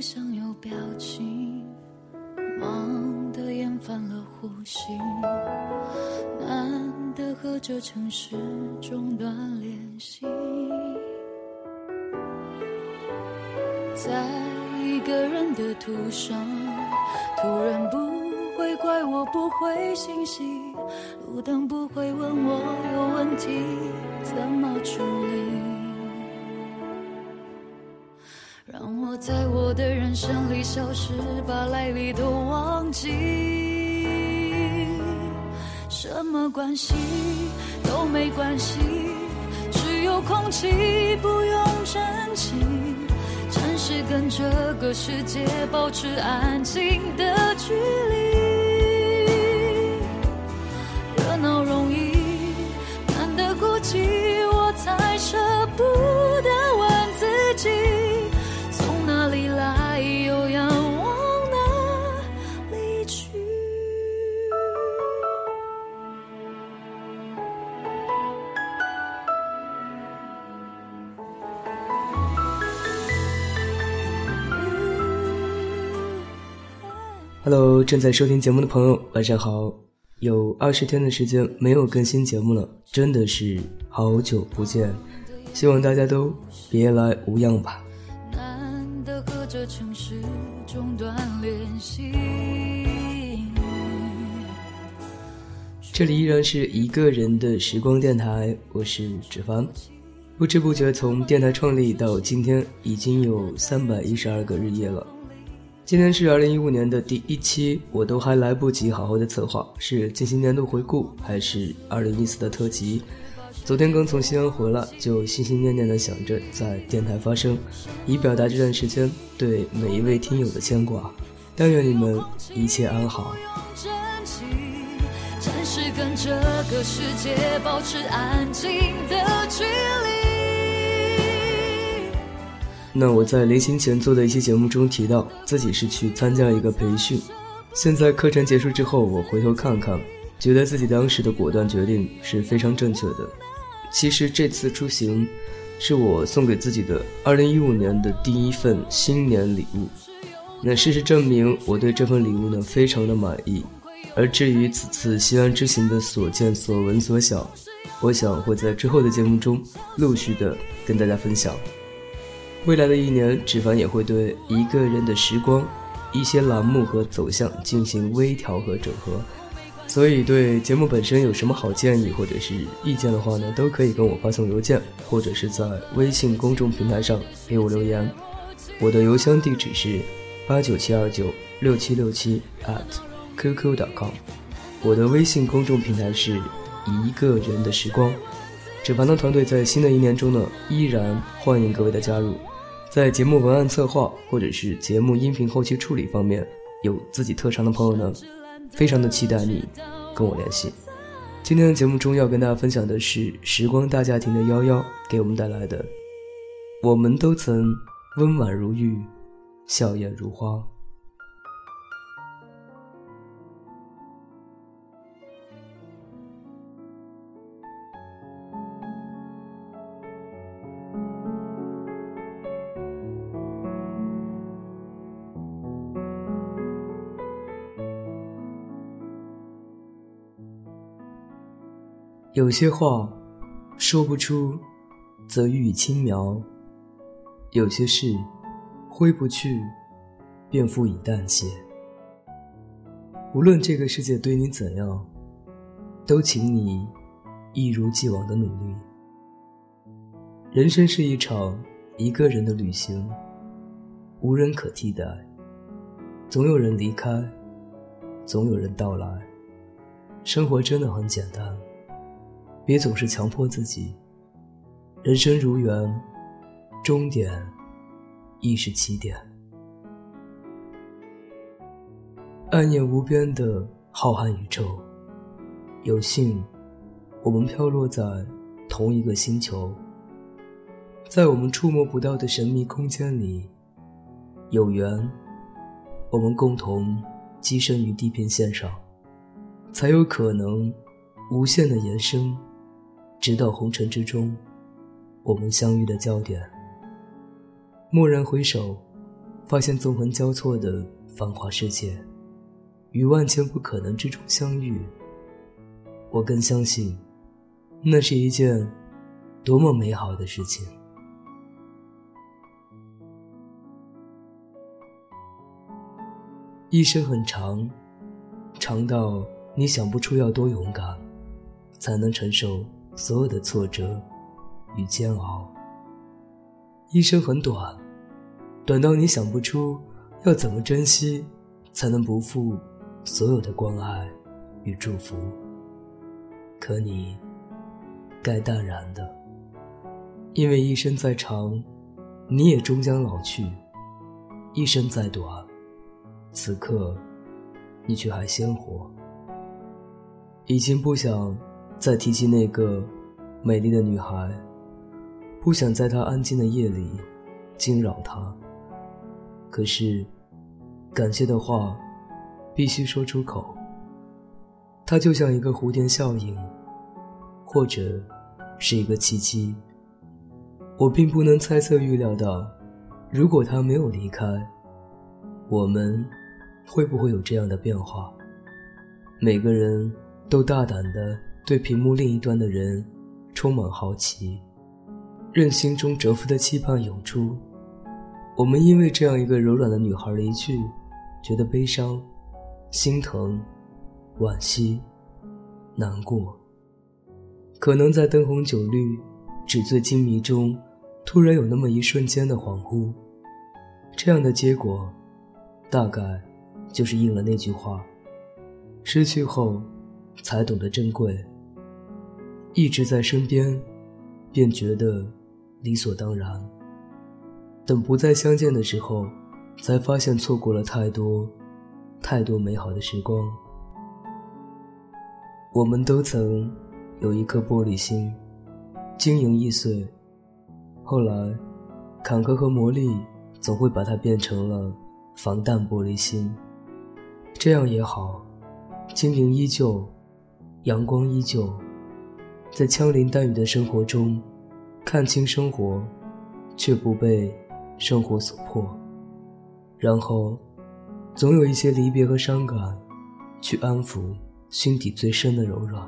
不想有表情，忙得厌烦了呼吸，难得和这城市中断联系，在一个人的途上，突然不会怪我不回信息，路灯不会问我有问题怎么处理。在我的人生里消失，把来历都忘记。什么关系都没关系，只有空气不用真情。暂时跟这个世界保持安静的距离。Hello，正在收听节目的朋友，晚上好。有二十天的时间没有更新节目了，真的是好久不见。希望大家都别来无恙吧难得和。这里依然是一个人的时光电台，我是芷凡。不知不觉从电台创立到今天，已经有三百一十二个日夜了。今天是二零一五年的第一期，我都还来不及好好的策划，是进行年度回顾，还是二零一四的特辑？昨天刚从西安回来，就心心念念的想着在电台发声，以表达这段时间对每一位听友的牵挂。但愿你们一切安好。暂时跟这个世界保持安静的距离。那我在临行前做的一期节目中提到，自己是去参加一个培训。现在课程结束之后，我回头看看，觉得自己当时的果断决定是非常正确的。其实这次出行，是我送给自己的2015年的第一份新年礼物。那事实证明，我对这份礼物呢非常的满意。而至于此次西安之行的所见所闻所想，我想会在之后的节目中陆续的跟大家分享。未来的一年，芷凡也会对一个人的时光一些栏目和走向进行微调和整合，所以对节目本身有什么好建议或者是意见的话呢，都可以跟我发送邮件，或者是在微信公众平台上给我留言。我的邮箱地址是八九七二九六七六七 at qq.com，我的微信公众平台是一个人的时光。芷凡的团队在新的一年中呢，依然欢迎各位的加入。在节目文案策划或者是节目音频后期处理方面有自己特长的朋友呢，非常的期待你跟我联系。今天的节目中要跟大家分享的是时光大家庭的幺幺给我们带来的，我们都曾温婉如玉，笑靥如花。有些话说不出，则予以轻描；有些事挥不去，便付以淡写。无论这个世界对你怎样，都请你一如既往的努力。人生是一场一个人的旅行，无人可替代，总有人离开，总有人到来。生活真的很简单，别总是强迫自己。人生如缘，终点亦是起点。暗夜无边的浩瀚宇宙，有幸我们飘落在同一个星球，在我们触摸不到的神秘空间里，有缘我们共同跻身于地平线上，才有可能无限的延伸，直到红尘之中我们相遇的焦点。蓦然回首，发现纵横交错的繁华世界。与万千不可能之中相遇，我更相信，那是一件多么美好的事情。一生很长，长到你想不出要多勇敢，才能承受所有的挫折与煎熬。一生很短，短到你想不出要怎么珍惜，才能不负。所有的关爱与祝福，可你该淡然的，因为一生再长，你也终将老去；一生再短，此刻你却还鲜活。已经不想再提起那个美丽的女孩，不想在她安静的夜里惊扰她。可是，感谢的话。必须说出口。它就像一个蝴蝶效应，或者是一个契机。我并不能猜测预料到，如果他没有离开，我们会不会有这样的变化？每个人都大胆的对屏幕另一端的人充满好奇，任心中蛰伏的期盼涌出。我们因为这样一个柔软的女孩离去，觉得悲伤。心疼、惋惜、难过，可能在灯红酒绿、纸醉金迷中，突然有那么一瞬间的恍惚。这样的结果，大概就是应了那句话：失去后，才懂得珍贵；一直在身边，便觉得理所当然。等不再相见的时候，才发现错过了太多。太多美好的时光，我们都曾有一颗玻璃心，晶莹易碎。后来，坎坷和磨砺总会把它变成了防弹玻璃心。这样也好，晶莹依旧，阳光依旧，在枪林弹雨的生活中，看清生活，却不被生活所迫，然后。总有一些离别和伤感，去安抚心底最深的柔软。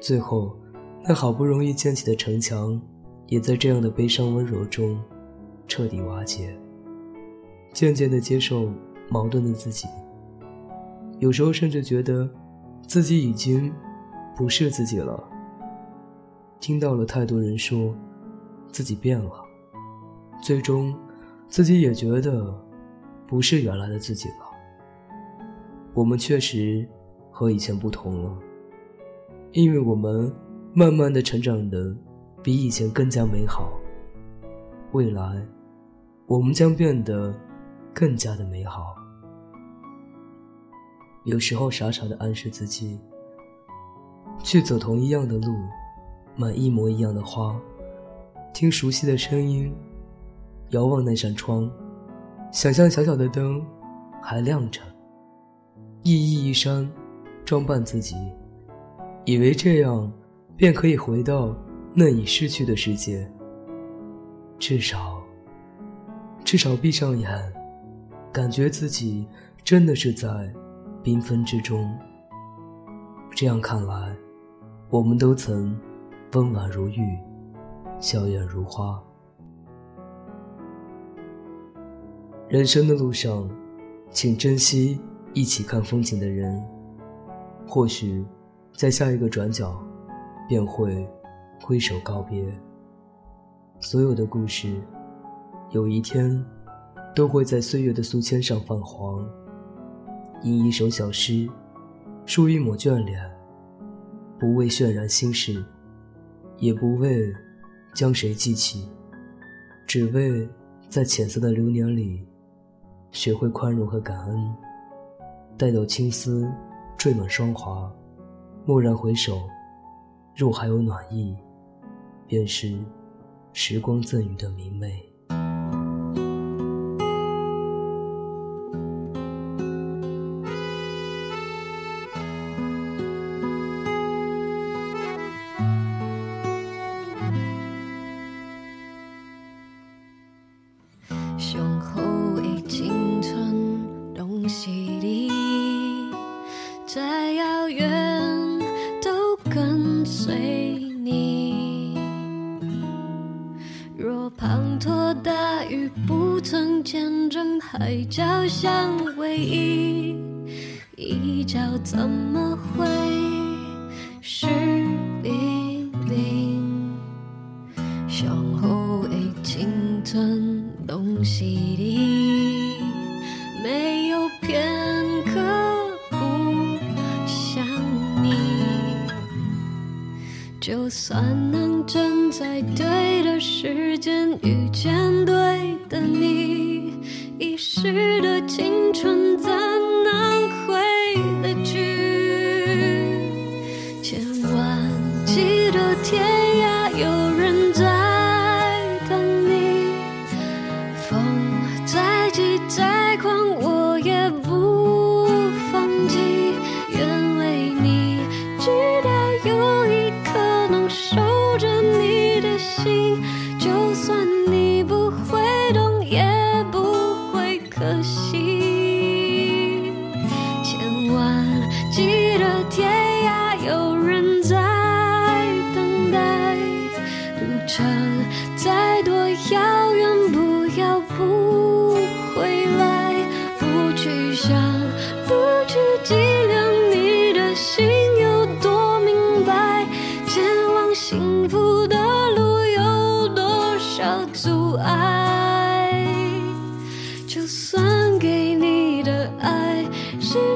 最后，那好不容易建起的城墙，也在这样的悲伤温柔中彻底瓦解。渐渐地接受矛盾的自己，有时候甚至觉得自己已经不是自己了。听到了太多人说自己变了，最终自己也觉得。不是原来的自己了。我们确实和以前不同了，因为我们慢慢的成长的比以前更加美好。未来，我们将变得更加的美好。有时候傻傻的暗示自己，去走同一样的路，买一模一样的花，听熟悉的声音，遥望那扇窗。想象小小的灯还亮着，熠熠一扇，装扮自己，以为这样便可以回到那已逝去的世界。至少，至少闭上眼，感觉自己真的是在缤纷之中。这样看来，我们都曾温婉如玉，笑靥如花。人生的路上，请珍惜一起看风景的人。或许，在下一个转角，便会挥手告别。所有的故事，有一天，都会在岁月的书签上泛黄。吟一首小诗，书一抹眷恋，不为渲染心事，也不为将谁记起，只为在浅色的流年里，学会宽容和感恩。待到青丝缀满霜华，蓦然回首，若还有暖意，便是时光赠予的明媚。怎么会湿淋淋？向后的青春拢是你，没有片刻不想你。就算能站在对的时间天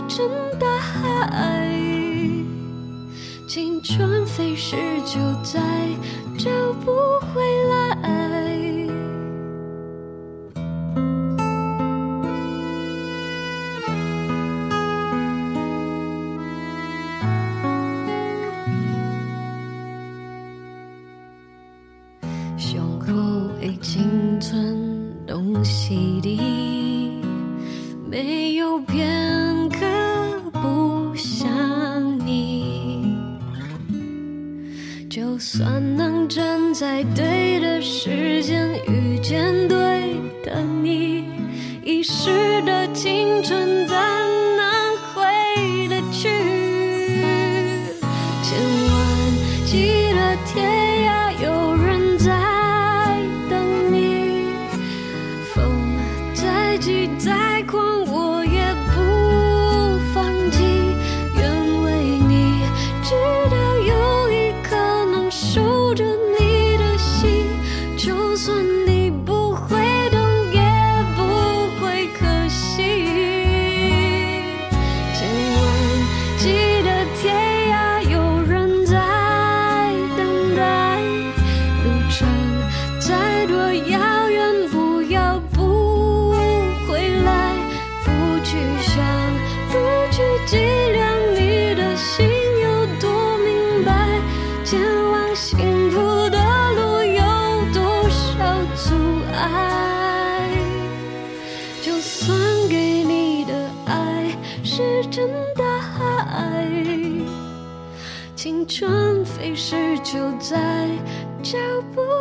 真的爱，青春飞逝就再找不回来。胸口的青春东西里没有变。算能站在对的时间遇见对的你，一时的青春怎能回得去？千万记得天涯有人在等你，风再急再遥远，不要不回来，不去想，不去计量你的心有多明白。前往幸福的路有多少阻碍？就算给你的爱是真的爱，青春飞逝就再找不回来。